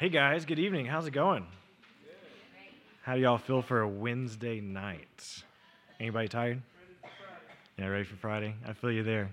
Hey guys, good evening. How's it going? How do y'all feel for a Wednesday night? Anybody tired? Yeah, ready for Friday? I feel you there.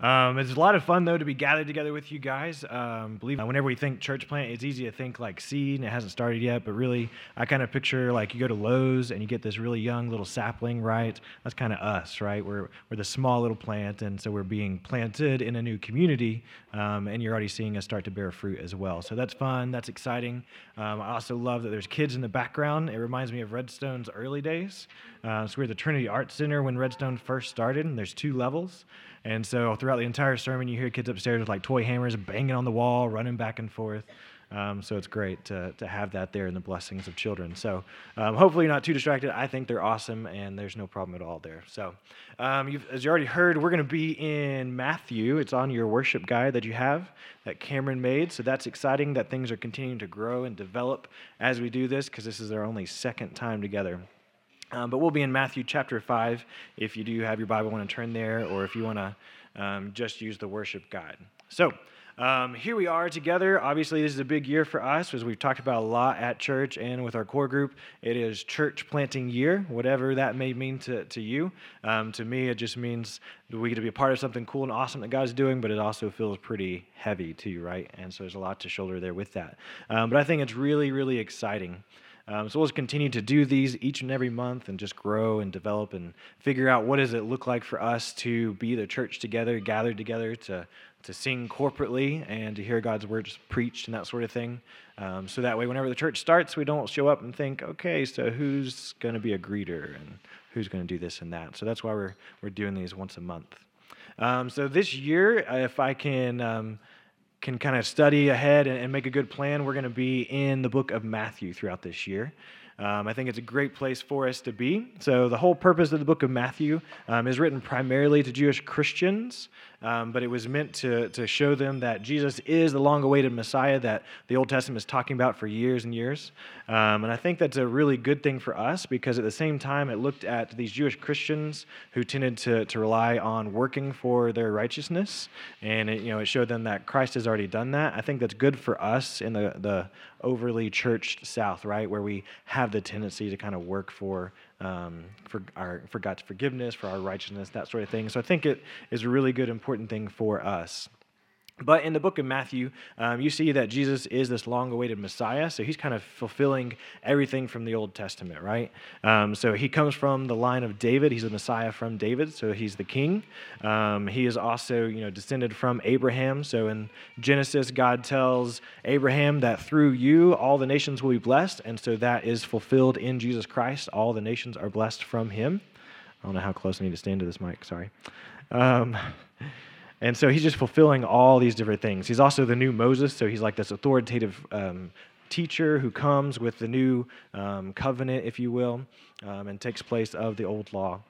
Um, it's a lot of fun though to be gathered together with you guys. Um, believe whenever we think church plant, it's easy to think like seed and it hasn't started yet. But really, I kind of picture like you go to Lowe's and you get this really young little sapling, right? That's kind of us, right? We're we're the small little plant, and so we're being planted in a new community, um, and you're already seeing us start to bear fruit as well. So that's fun. That's exciting. Um, I also love that there's kids in the background. It reminds me of Redstone's early days. Uh, so we're at the Trinity Art Center when Redstone first started, and there's two levels. And so throughout the entire sermon, you hear kids upstairs with like toy hammers banging on the wall, running back and forth. Um, so it's great to, to have that there in the blessings of children. So um, hopefully you're not too distracted. I think they're awesome, and there's no problem at all there. So um, as you already heard, we're going to be in Matthew. It's on your worship guide that you have that Cameron made. So that's exciting that things are continuing to grow and develop as we do this because this is our only second time together. Um, but we'll be in Matthew chapter 5 if you do have your Bible, want to turn there, or if you want to um, just use the worship guide. So, um, here we are together. Obviously, this is a big year for us, as we've talked about a lot at church and with our core group. It is church planting year, whatever that may mean to, to you. Um, to me, it just means we get to be a part of something cool and awesome that God's doing, but it also feels pretty heavy to you, right? And so there's a lot to shoulder there with that. Um, but I think it's really, really exciting. Um, so we'll just continue to do these each and every month and just grow and develop and figure out what does it look like for us to be the church together, gathered together to, to sing corporately and to hear God's words preached and that sort of thing. Um, so that way, whenever the church starts, we don't show up and think, okay, so who's going to be a greeter and who's going to do this and that. So that's why we're, we're doing these once a month. Um, so this year, if I can um, can kind of study ahead and, and make a good plan, we're going to be in the book of Matthew throughout this year. Um, I think it's a great place for us to be. So, the whole purpose of the book of Matthew um, is written primarily to Jewish Christians, um, but it was meant to, to show them that Jesus is the long awaited Messiah that the Old Testament is talking about for years and years. Um, and I think that's a really good thing for us because at the same time, it looked at these Jewish Christians who tended to, to rely on working for their righteousness. And it, you know, it showed them that Christ has already done that. I think that's good for us in the, the overly churched South, right, where we have the tendency to kind of work for um, for our for God's forgiveness, for our righteousness, that sort of thing. So I think it is a really good, important thing for us. But in the book of Matthew, um, you see that Jesus is this long awaited Messiah. So he's kind of fulfilling everything from the Old Testament, right? Um, so he comes from the line of David. He's a Messiah from David, so he's the king. Um, he is also, you know, descended from Abraham. So in Genesis, God tells Abraham that through you all the nations will be blessed. And so that is fulfilled in Jesus Christ. All the nations are blessed from him. I don't know how close I need to stand to this mic, sorry. And so he's just fulfilling all these different things. He's also the new Moses, so he's like this authoritative um, teacher who comes with the new um, covenant, if you will, um, and takes place of the old law.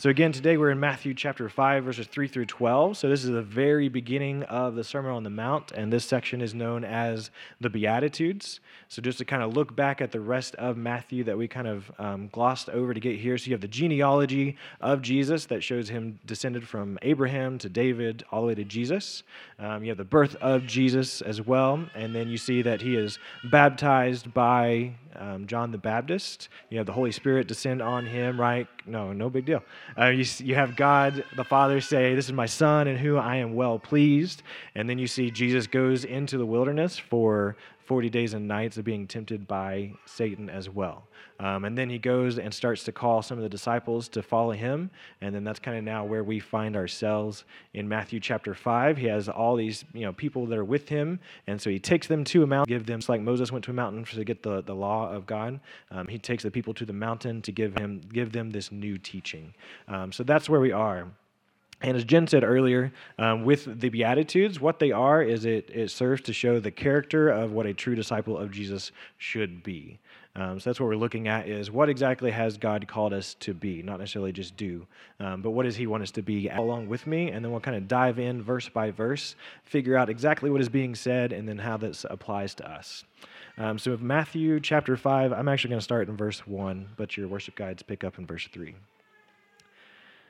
So, again, today we're in Matthew chapter 5, verses 3 through 12. So, this is the very beginning of the Sermon on the Mount, and this section is known as the Beatitudes. So, just to kind of look back at the rest of Matthew that we kind of um, glossed over to get here. So, you have the genealogy of Jesus that shows him descended from Abraham to David all the way to Jesus. Um, you have the birth of Jesus as well, and then you see that he is baptized by um, John the Baptist. You have the Holy Spirit descend on him, right? No, no big deal. Uh, you, you have God the Father say, This is my Son in whom I am well pleased. And then you see Jesus goes into the wilderness for 40 days and nights of being tempted by Satan as well. Um, and then he goes and starts to call some of the disciples to follow him. And then that's kind of now where we find ourselves in Matthew chapter 5. He has all these you know, people that are with him. And so he takes them to a mountain, give them, like Moses went to a mountain to get the, the law of God. Um, he takes the people to the mountain to give, him, give them this new teaching. Um, so that's where we are. And as Jen said earlier, um, with the Beatitudes, what they are is it, it serves to show the character of what a true disciple of Jesus should be. Um, so that's what we're looking at is what exactly has God called us to be, not necessarily just do, um, but what does He want us to be along with me? And then we'll kind of dive in verse by verse, figure out exactly what is being said, and then how this applies to us. Um, so, with Matthew chapter 5, I'm actually going to start in verse 1, but your worship guides pick up in verse 3.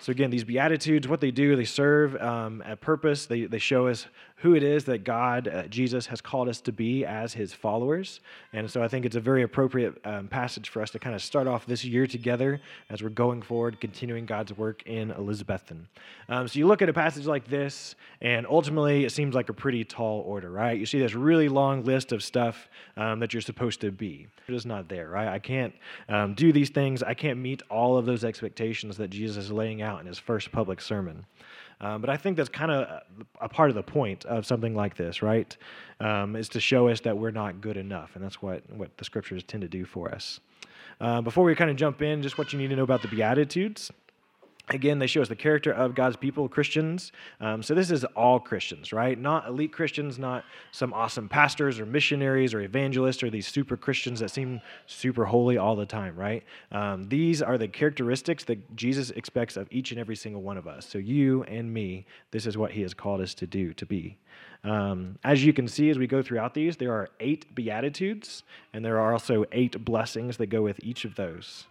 So, again, these Beatitudes, what they do, they serve um, a purpose. They, they show us who it is that God, uh, Jesus, has called us to be as his followers. And so I think it's a very appropriate um, passage for us to kind of start off this year together as we're going forward, continuing God's work in Elizabethton. Um, so you look at a passage like this, and ultimately it seems like a pretty tall order, right? You see this really long list of stuff um, that you're supposed to be. It is not there, right? I can't um, do these things, I can't meet all of those expectations that Jesus is laying out in his first public sermon. Um, but I think that's kind of a part of the point of something like this, right? Um, is to show us that we're not good enough, and that's what what the scriptures tend to do for us. Uh, before we kind of jump in, just what you need to know about the Beatitudes. Again, they show us the character of God's people, Christians. Um, so this is all Christians, right? Not elite Christians, not some awesome pastors or missionaries or evangelists or these super Christians that seem super holy all the time, right? Um, these are the characteristics that Jesus expects of each and every single one of us. So you and me, this is what He has called us to do, to be. Um, as you can see as we go throughout these, there are eight beatitudes, and there are also eight blessings that go with each of those.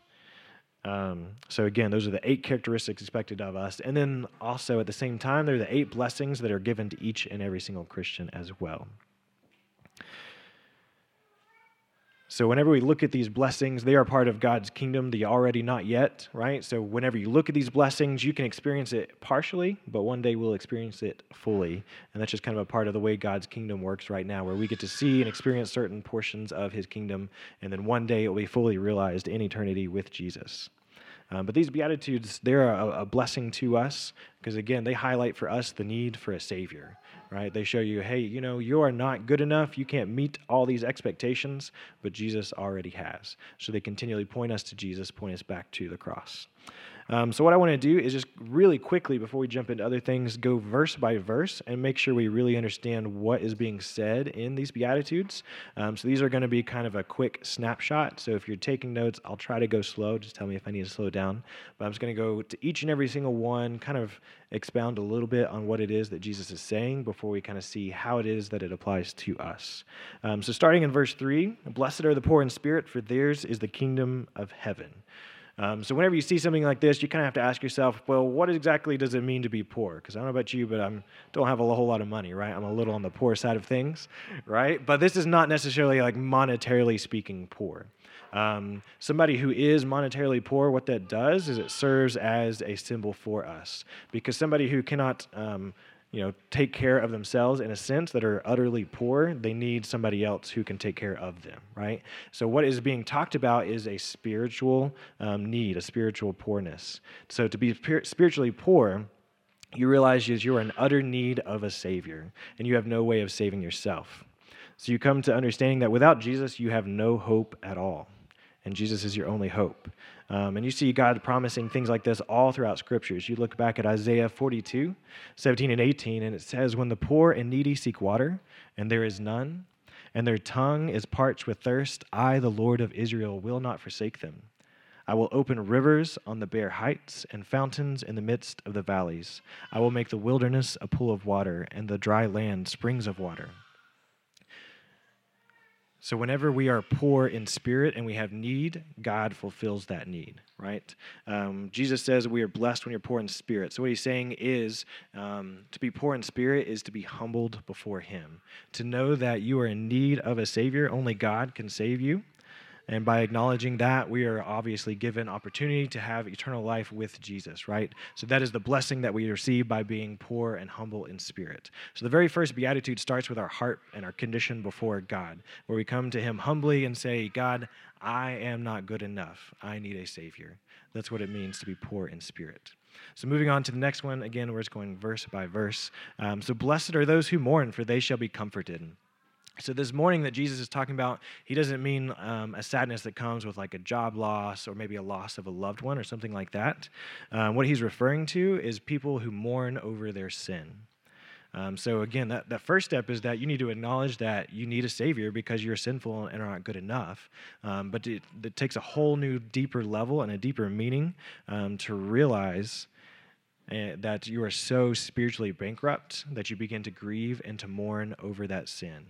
Um, so again, those are the eight characteristics expected of us. And then also at the same time, there are the eight blessings that are given to each and every single Christian as well. So, whenever we look at these blessings, they are part of God's kingdom, the already not yet, right? So, whenever you look at these blessings, you can experience it partially, but one day we'll experience it fully. And that's just kind of a part of the way God's kingdom works right now, where we get to see and experience certain portions of his kingdom, and then one day it will be fully realized in eternity with Jesus. Um, but these Beatitudes, they're a, a blessing to us because, again, they highlight for us the need for a Savior right? They show you, hey, you know, you are not good enough. You can't meet all these expectations, but Jesus already has. So they continually point us to Jesus, point us back to the cross. Um, so, what I want to do is just really quickly, before we jump into other things, go verse by verse and make sure we really understand what is being said in these Beatitudes. Um, so, these are going to be kind of a quick snapshot. So, if you're taking notes, I'll try to go slow. Just tell me if I need to slow down. But I'm just going to go to each and every single one, kind of expound a little bit on what it is that Jesus is saying before we kind of see how it is that it applies to us. Um, so, starting in verse 3 Blessed are the poor in spirit, for theirs is the kingdom of heaven. Um, so whenever you see something like this, you kind of have to ask yourself, well, what exactly does it mean to be poor? Because I don't know about you, but I don't have a whole lot of money, right? I'm a little on the poor side of things, right? But this is not necessarily like monetarily speaking poor. Um, somebody who is monetarily poor, what that does is it serves as a symbol for us. Because somebody who cannot um, you know, take care of themselves in a sense that are utterly poor, they need somebody else who can take care of them, right? So, what is being talked about is a spiritual um, need, a spiritual poorness. So, to be spiritually poor, you realize is you're in utter need of a Savior, and you have no way of saving yourself. So, you come to understanding that without Jesus, you have no hope at all, and Jesus is your only hope. Um, and you see God promising things like this all throughout scriptures. You look back at Isaiah 42, 17 and 18, and it says, When the poor and needy seek water, and there is none, and their tongue is parched with thirst, I, the Lord of Israel, will not forsake them. I will open rivers on the bare heights and fountains in the midst of the valleys. I will make the wilderness a pool of water, and the dry land springs of water. So, whenever we are poor in spirit and we have need, God fulfills that need, right? Um, Jesus says we are blessed when you're poor in spirit. So, what he's saying is um, to be poor in spirit is to be humbled before Him, to know that you are in need of a Savior. Only God can save you. And by acknowledging that, we are obviously given opportunity to have eternal life with Jesus, right? So that is the blessing that we receive by being poor and humble in spirit. So the very first beatitude starts with our heart and our condition before God, where we come to Him humbly and say, God, I am not good enough. I need a Savior. That's what it means to be poor in spirit. So, moving on to the next one, again, we're going verse by verse. Um, so, blessed are those who mourn, for they shall be comforted. So, this mourning that Jesus is talking about, he doesn't mean um, a sadness that comes with like a job loss or maybe a loss of a loved one or something like that. Um, what he's referring to is people who mourn over their sin. Um, so, again, that, that first step is that you need to acknowledge that you need a Savior because you're sinful and are not good enough. Um, but it, it, takes a whole new, deeper level and a deeper meaning um, to realize uh, that you are so spiritually bankrupt that you begin to grieve and to mourn over that sin.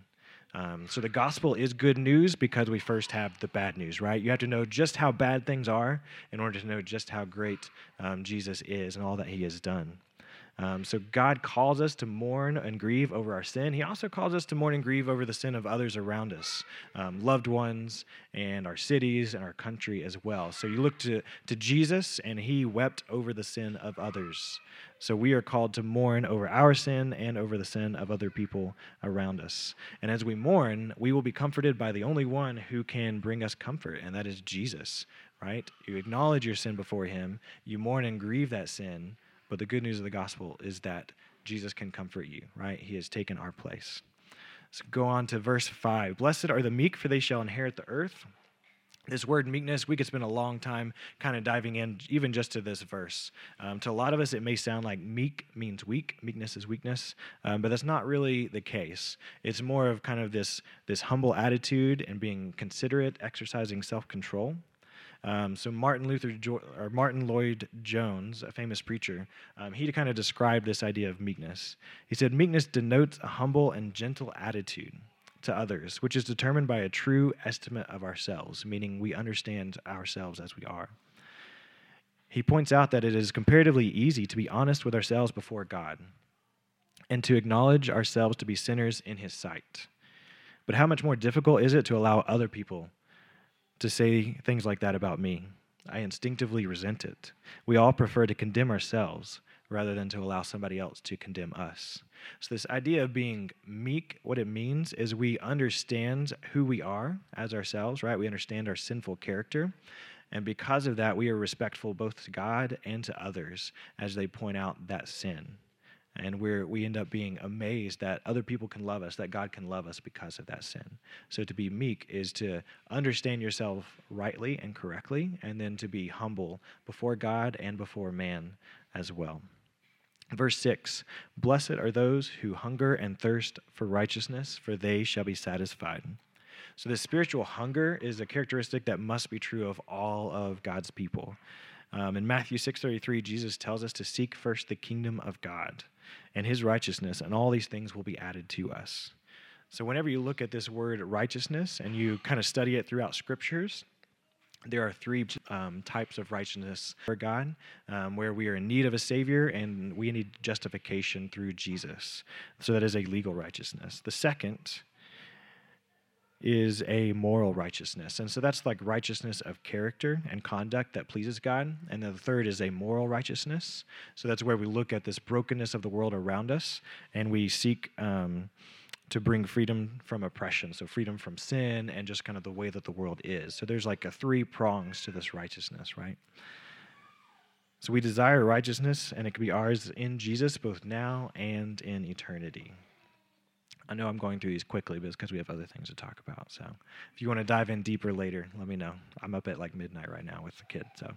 Um, so the gospel is good news because we first have the bad news, right? You have to know just how bad things are in order to know just how great um, Jesus is and all that he has done. Um, so God calls us to mourn and grieve over our sin. He also calls us to mourn and grieve over the sin of others around us, um, loved ones, and our cities and our country as well. So you look to, to Jesus, and he wept over the sin of others. So we are called to mourn over our sin and over the sin of other people around us. And as we mourn, we will be comforted by the only one who can bring us comfort, and that is Jesus, right? You acknowledge your sin before him, you mourn and grieve that sin but the good news of the gospel is that Jesus can comfort you, right? He has taken our place. So go on to verse 5. Blessed are the meek, for they shall inherit the earth. This word meekness, we could spend a long time kind of diving in, even just to this verse. Um, to a lot of us, it may sound like meek means weak. Meekness is weakness, um, but that's not really the case. It's more of kind of this this humble attitude and being considerate, exercising self control. Um, so Martin Luther jo- or Martyn Lloyd-Jones, a famous preacher, um, he kind of described this idea of meekness. He said, "Meekness denotes a humble and gentle attitude." To others, which is determined by a true estimate of ourselves, meaning we understand ourselves as we are. He points out that it is comparatively easy to be honest with ourselves before God and to acknowledge ourselves to be sinners in His sight. But how much more difficult is it to allow other people to say things like that about me. I instinctively resent it. We all prefer to condemn ourselves rather than to allow somebody else to condemn us. So, this idea of being meek, what it means is we understand who we are as ourselves, right? We understand our sinful character. And because of that, we are respectful both to God and to others as they point out that sin and we we end up being amazed that other people can love us, that God can love us because of that sin. So to be meek is to understand yourself rightly and correctly, and then to be humble before God and before man as well. Verse 6 Blessed are those who hunger and thirst for righteousness, for they shall be satisfied. So, this spiritual hunger is a characteristic that must be true of all of God's people. Um, in Matthew 6:33, Jesus tells us to seek first the kingdom of God and his righteousness, and all these things will be added to us. So, whenever you look at this word righteousness and you kind of study it throughout scriptures, there are three um, types of righteousness for God, um, where we are in need of a Savior and we need justification through Jesus. So that is a legal righteousness. The second is a moral righteousness. And so that's like righteousness of character and conduct that pleases God. And then the third is a moral righteousness. So that's where we look at this brokenness of the world around us and we seek um, to bring freedom from oppression. So freedom from sin and just kind of the way that the world is. So there's like a three prongs to this righteousness, right? So we desire righteousness and it can be ours in Jesus both now and in eternity. I know I'm going through these quickly, but it's because we have other things to talk about. So if you want to dive in deeper later, let me know. I'm up at like midnight right now with the kid. So,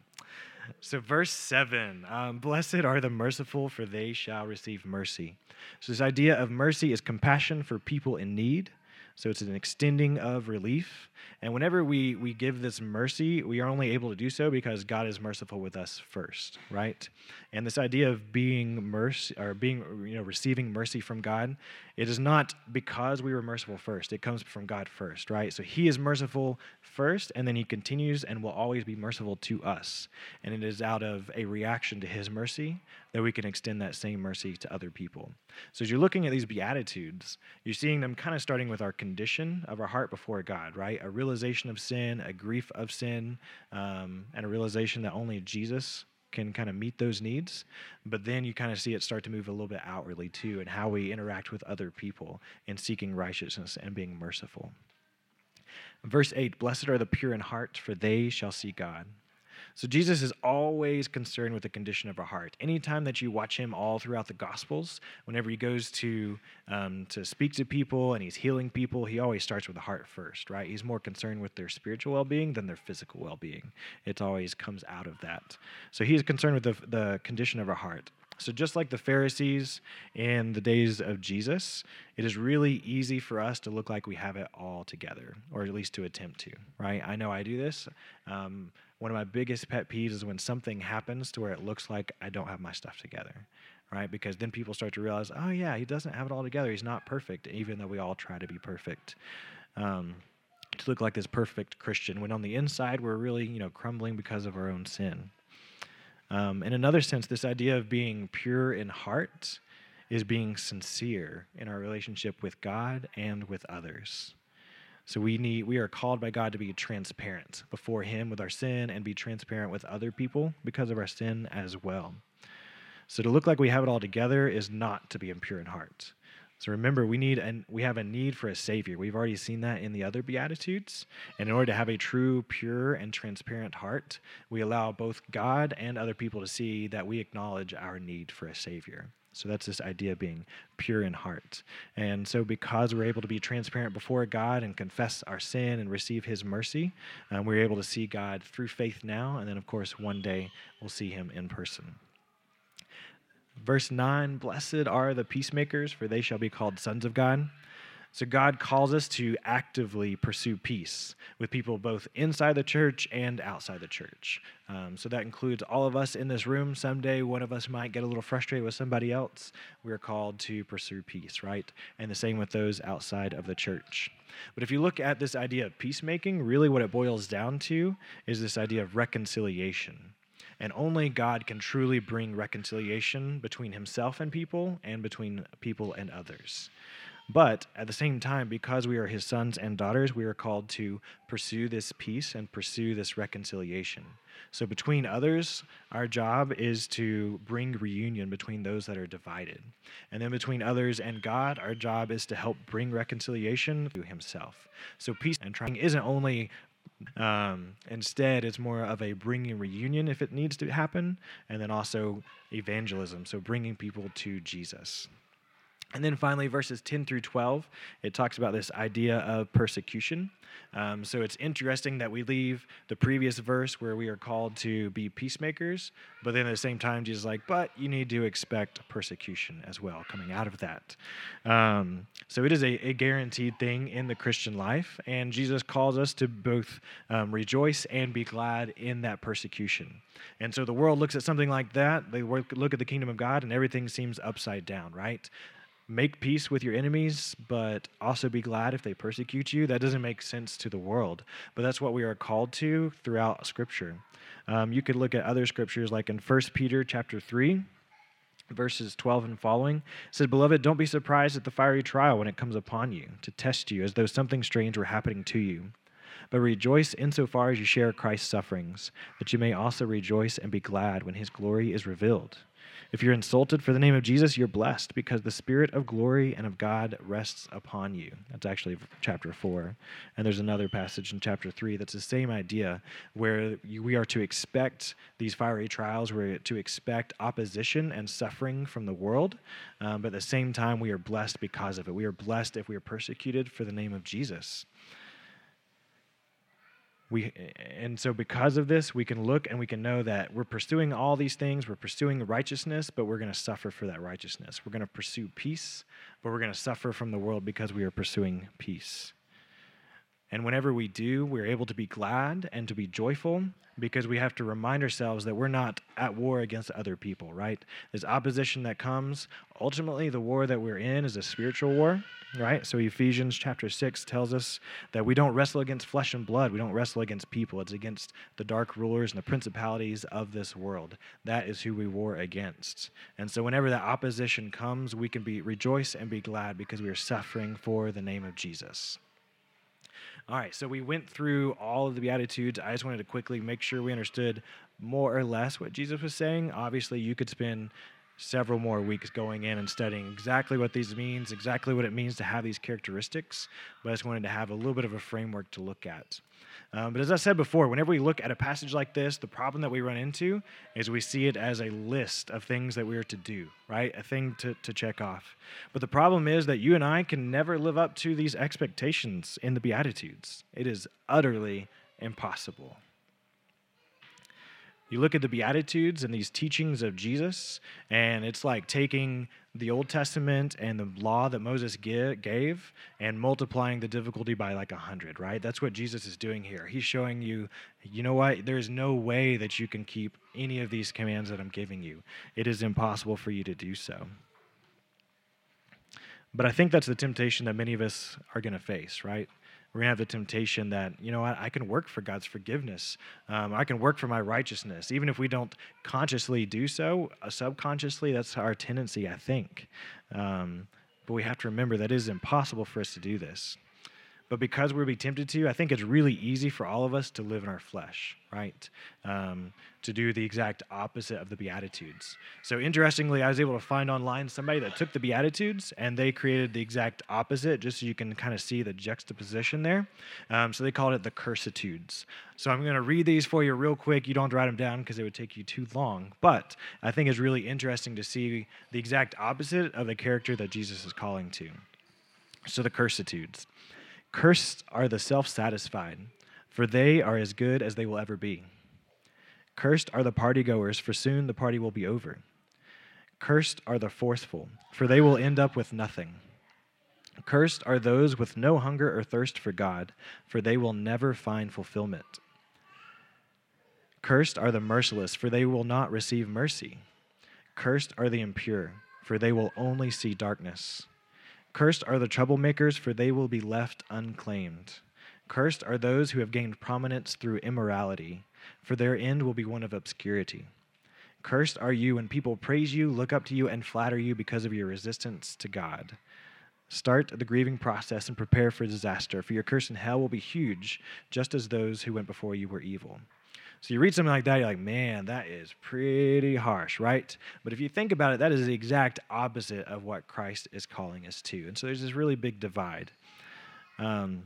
so verse seven: um, Blessed are the merciful, for they shall receive mercy. So this idea of mercy is compassion for people in need. So it's an extending of relief. And whenever we, we give this mercy, we are only able to do so because God is merciful with us first, right? And this idea of being mercy or being you know receiving mercy from God, it is not because we were merciful first. It comes from God first, right? So He is merciful first, and then He continues and will always be merciful to us. And it is out of a reaction to His mercy that we can extend that same mercy to other people. So as you're looking at these beatitudes, you're seeing them kind of starting with our condition of our heart before God, right? A realization of sin, a grief of sin, um, and a realization that only Jesus can kind of meet those needs. But then you kind of see it start to move a little bit outwardly too, and how we interact with other people in seeking righteousness and being merciful. Verse 8 Blessed are the pure in heart, for they shall see God. So Jesus is always concerned with the condition of our heart. Anytime that you watch him all throughout the Gospels, whenever he goes to um, to speak to people and he's healing people, he always starts with the heart first, right? He's more concerned with their spiritual well-being than their physical well-being. It always comes out of that. So he's concerned with the, the condition of our heart. So, just like the Pharisees in the days of Jesus, it is really easy for us to look like we have it all together, or at least to attempt to, right? I know I do this. Um, one of my biggest pet peeves is when something happens to where it looks like I don't have my stuff together, right? Because then people start to realize, oh, yeah, he doesn't have it all together. He's not perfect, even though we all try to be perfect. Um, to look like this perfect Christian, when on the inside we're really, you know, crumbling because of our own sin. Um, in another sense, this idea of being pure in heart is being sincere in our relationship with God and with others. So we need we are called by God to be transparent before him with our sin and be transparent with other people because of our sin as well. So to look like we have it all together is not to be impure in heart. So remember, we need and we have a need for a savior. We've already seen that in the other beatitudes. And in order to have a true, pure, and transparent heart, we allow both God and other people to see that we acknowledge our need for a savior. So that's this idea of being pure in heart. And so, because we're able to be transparent before God and confess our sin and receive His mercy, um, we're able to see God through faith now. And then, of course, one day we'll see Him in person. Verse 9 Blessed are the peacemakers, for they shall be called sons of God. So God calls us to actively pursue peace with people both inside the church and outside the church. Um, so that includes all of us in this room. Someday one of us might get a little frustrated with somebody else. We're called to pursue peace, right? And the same with those outside of the church. But if you look at this idea of peacemaking, really what it boils down to is this idea of reconciliation. And only God can truly bring reconciliation between himself and people and between people and others. But at the same time, because we are his sons and daughters, we are called to pursue this peace and pursue this reconciliation. So, between others, our job is to bring reunion between those that are divided. And then between others and God, our job is to help bring reconciliation to himself. So, peace and trying isn't only um, instead, it's more of a bringing reunion if it needs to happen, and then also evangelism, so bringing people to Jesus. And then finally, verses 10 through 12, it talks about this idea of persecution. Um, so it's interesting that we leave the previous verse where we are called to be peacemakers, but then at the same time, Jesus is like, but you need to expect persecution as well coming out of that. Um, so it is a, a, guaranteed thing in the Christian life, and Jesus calls us to both um, rejoice and be glad in that persecution. And so the world looks at something like that, they look at the kingdom of God, and everything seems upside down, right? Make peace with your enemies, but also be glad if they persecute you. That doesn't make sense to the world, but that's what we are called to throughout Scripture. Um, you could look at other scriptures, like in 1 Peter chapter 3, verses 12 and following. It says, Beloved, don't be surprised at the fiery trial when it comes upon you, to test you, as though something strange were happening to you. But rejoice insofar as you share Christ's sufferings, that you may also rejoice and be glad when his glory is revealed. If you're insulted for the name of Jesus, you're blessed because the Spirit of glory and of God rests upon you. That's actually chapter 4. And there's another passage in chapter 3 that's the same idea where we are to expect these fiery trials, we're to expect opposition and suffering from the world, um, but at the same time, we are blessed because of it. We are blessed if we are persecuted for the name of Jesus we and so because of this we can look and we can know that we're pursuing all these things we're pursuing righteousness but we're going to suffer for that righteousness. We're going to pursue peace but we're going to suffer from the world because we are pursuing peace And whenever we do, we're able to be glad and to be joyful because we have to remind ourselves that we're not at war against other people, right? There's opposition that comes. Ultimately, the war that we're in is a spiritual war, right? So Ephesians chapter 6 tells us that we don't wrestle against flesh and blood. We don't wrestle against people. It's against the dark rulers and the principalities of this world. That is who we war against. And so whenever that opposition comes, we can be rejoice and be glad because we are suffering for the name of Jesus. All right, so we went through all of the Beatitudes. I just wanted to quickly make sure we understood more or less what Jesus was saying. Obviously, you could spend several more weeks going in and studying exactly what these means, exactly what it means to have these characteristics, but I just wanted to have a little bit of a framework to look at. Um, but as I said before, whenever we look at a passage like this, the problem that we run into is we see it as a list of things that we are to do, right? A thing to, to check off. But the problem is that you and I can never live up to these expectations in the Beatitudes. It is utterly impossible. You look at the Beatitudes and these teachings of Jesus, and it's like taking the Old Testament and the law that Moses gave and multiplying the difficulty by like a hundred, right? That's what Jesus is doing here. He's showing you, you know what? There is no way that you can keep any of these commands that I'm giving you. It is impossible for you to do so. But I think that's the temptation that many of us are going to face, right? We're going to have the temptation that, you know what, I can work for God's forgiveness. Um, I can work for my righteousness. Even if we don't consciously do so, uh, subconsciously, that's our tendency, I think. Um, but we have to remember that it is impossible for us to do this. But because we'll be tempted to, I think it's really easy for all of us to live in our flesh, right? Um, to do the exact opposite of the Beatitudes. So, interestingly, I was able to find online somebody that took the Beatitudes and they created the exact opposite, just so you can kind of see the juxtaposition there. Um, so, they called it the Cursitudes. So, I'm going to read these for you real quick. You don't have to write them down because it would take you too long. But I think it's really interesting to see the exact opposite of the character that Jesus is calling to. So, the Cursitudes. Cursed are the self satisfied, for they are as good as they will ever be. Cursed are the party goers, for soon the party will be over. Cursed are the forceful, for they will end up with nothing. Cursed are those with no hunger or thirst for God, for they will never find fulfillment. Cursed are the merciless, for they will not receive mercy. Cursed are the impure, for they will only see darkness. Cursed are the troublemakers, for they will be left unclaimed. Cursed are those who have gained prominence through immorality, for their end will be one of obscurity. Cursed are you when people praise you, look up to you, and flatter you because of your resistance to God. Start the grieving process and prepare for disaster, for your curse in hell will be huge, just as those who went before you were evil. So you read something like that, you're like, man, that is pretty harsh, right? But if you think about it, that is the exact opposite of what Christ is calling us to. And so there's this really big divide. Um,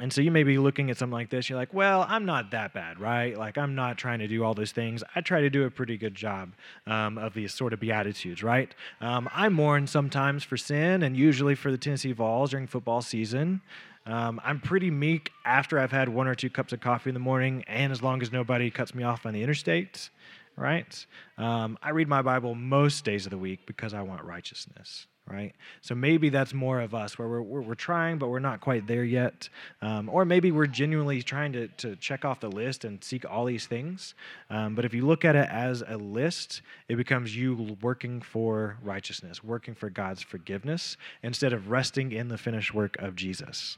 and so you may be looking at something like this, you're like, well, I'm not that bad, right? Like, I'm not trying to do all those things. I try to do a pretty good job um, of these sort of beatitudes, right? Um, I mourn sometimes for sin and usually for the Tennessee Vols during football season. Um, I'm pretty meek after I've had one or two cups of coffee in the morning, and as long as nobody cuts me off on the interstate, right? Um, I read my Bible most days of the week because I want righteousness, right? So maybe that's more of us where we're, we're, we're trying, but we're not quite there yet. Um, or maybe we're genuinely trying to, to check off the list and seek all these things. Um, but if you look at it as a list, it becomes you working for righteousness, working for God's forgiveness, instead of resting in the finished work of Jesus.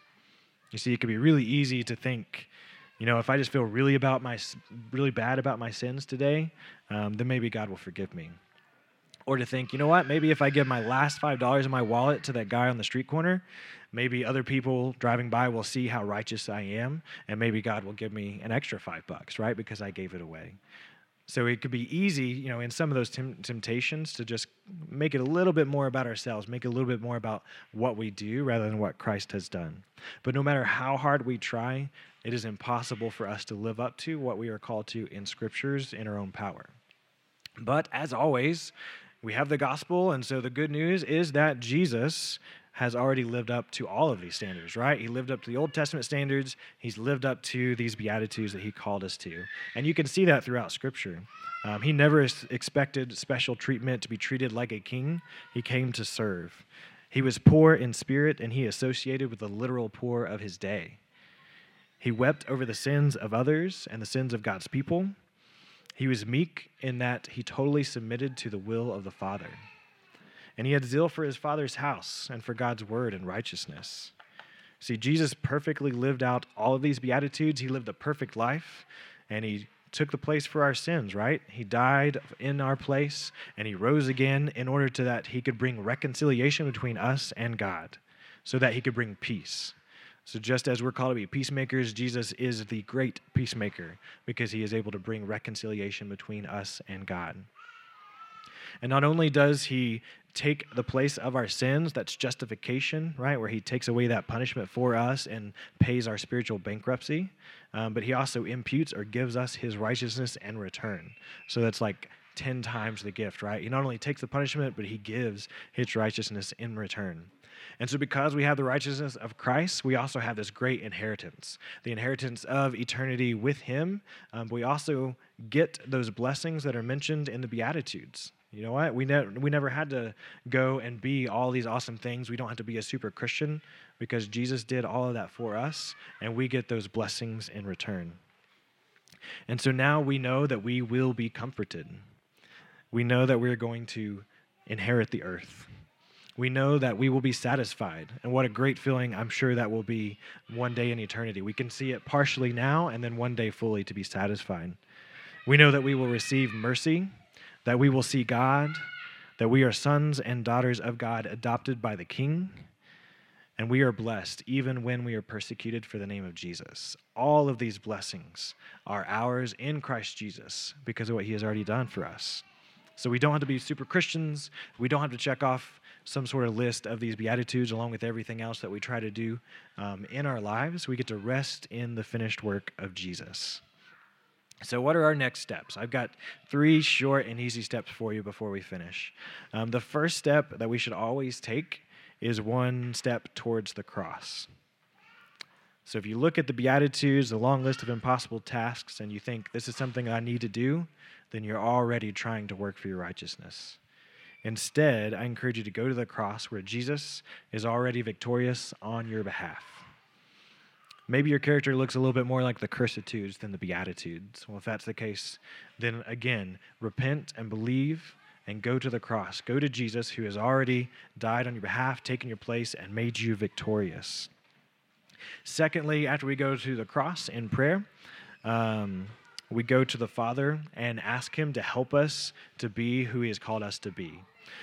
You see, it could be really easy to think, you know, if I just feel really about my really bad about my sins today, um, then maybe God will forgive me. Or to think, you know what, maybe if I give my last five dollars in my wallet to that guy on the street corner, maybe other people driving by will see how righteous I am, and maybe God will give me an extra five bucks, right? Because I gave it away. So it could be easy, you know, in some of those temptations to just make it a little bit more about ourselves, make it a little bit more about what we do rather than what Christ has done. But no matter how hard we try, it is impossible for us to live up to what we are called to in scriptures in our own power. But as always, we have the gospel, and so the good news is that Jesus has already lived up to all of these standards, right? He lived up to the Old Testament standards. He's lived up to these beatitudes that he called us to. And you can see that throughout Scripture. Um, he never expected special treatment to be treated like a king, he came to serve. He was poor in spirit, and he associated with the literal poor of his day. He wept over the sins of others and the sins of God's people. He was meek in that he totally submitted to the will of the Father. And he had zeal for his Father's house and for God's word and righteousness. See, Jesus perfectly lived out all of these Beatitudes. He lived a perfect life, and he took the place for our sins, right? He died in our place, and he rose again in order to that he could bring reconciliation between us and God, so that he could bring peace. So, just as we're called to be peacemakers, Jesus is the great peacemaker because he is able to bring reconciliation between us and God. And not only does he take the place of our sins, that's justification, right? Where he takes away that punishment for us and pays our spiritual bankruptcy. Um, but he also imputes or gives us his righteousness and return. So that's like 10 times the gift, right? He not only takes the punishment, but he gives his righteousness in return. And so, because we have the righteousness of Christ, we also have this great inheritance the inheritance of eternity with Him. Um, we also get those blessings that are mentioned in the Beatitudes. You know what? We, ne- we never had to go and be all these awesome things. We don't have to be a super Christian because Jesus did all of that for us, and we get those blessings in return. And so now we know that we will be comforted. We know that we're going to inherit the earth. We know that we will be satisfied. And what a great feeling I'm sure that will be one day in eternity. We can see it partially now and then one day fully to be satisfied. We know that we will receive mercy that we will see God, that we are sons and daughters of God, adopted by the King, and we are blessed even when we are persecuted for the name of Jesus. All of these blessings are ours in Christ Jesus because of what he has already done for us. So we don't have to be super Christians. We don't have to check off some sort of list of these Beatitudes along with everything else that we try to do um, in our lives. We get to rest in the finished work of Jesus. So, what are our next steps? I've got three short and easy steps for you before we finish. Um, the first step that we should always take is one step towards the cross. So, if you look at the Beatitudes, the long list of impossible tasks, and you think this is something I need to do, then you're already trying to work for your righteousness. Instead, I encourage you to go to the cross where Jesus is already victorious on your behalf. Maybe your character looks a little bit more like the Cursitudes than the Beatitudes. Well, if that's the case, then again, repent and believe and go to the cross. Go to Jesus, who has already died on your behalf, taken your place, and made you victorious. Secondly, after we go to the cross in prayer, um, we go to the Father and ask Him to help us to be who He has called us to be.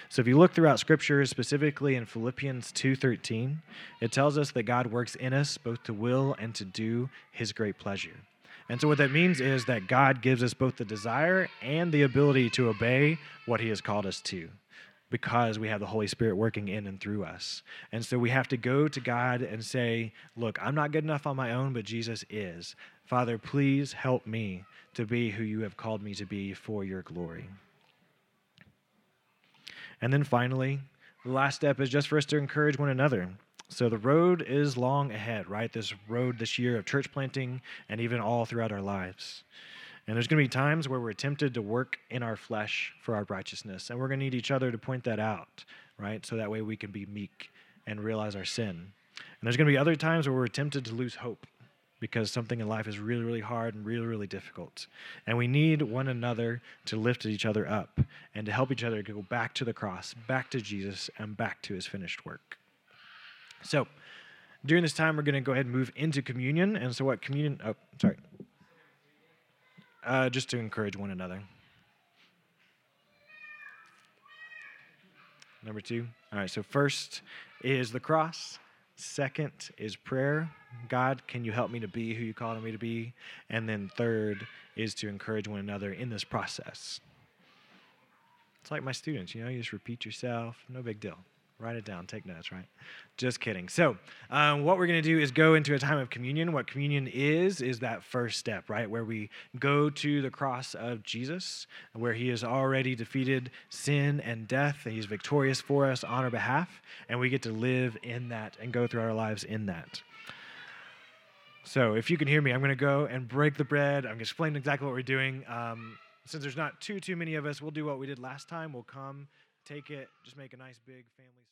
So if you look throughout scripture, specifically in Philippians 2:13, it tells us that God works in us both to will and to do his great pleasure. And so what that means is that God gives us both the desire and the ability to obey what he has called us to because we have the Holy Spirit working in and through us. And so we have to go to God and say, Look, I'm not good enough on my own, but Jesus is. Father, please help me to be who you have called me to be for your glory. And then finally, the last step is just for us to encourage one another. So the road is long ahead, right? This road this year of church planting and even all throughout our lives. And there's going to be times where we're tempted to work in our flesh for our righteousness. And we're going to need each other to point that out, right? So that way we can be meek and realize our sin. And there's going to be other times where we're tempted to lose hope because something in life is really, really hard and really, really difficult. And we need one another to lift each other up and to help each other go back to the cross, back to Jesus, and back to his finished work. So, during this time, we're going to go ahead and move into communion. And so, what communion, oh, sorry. Uh, just to encourage one another. Number two. All right, so first is the cross. Second is prayer. God, can you help me to be who you called me to be? And then third is to encourage one another in this process. It's like my students, you know, you just repeat yourself, no big deal. Write it down, take notes, right? Just kidding. So, um, what we're going to do is go into a time of communion. What communion is, is that first step, right? Where we go to the cross of Jesus, where he has already defeated sin and death, and he's victorious for us on our behalf, and we get to live in that and go through our lives in that. So, if you can hear me, I'm going to go and break the bread. I'm going to explain exactly what we're doing. Um, since there's not too too many of us, we'll do what we did last time. We'll come, take it, just make a nice big family.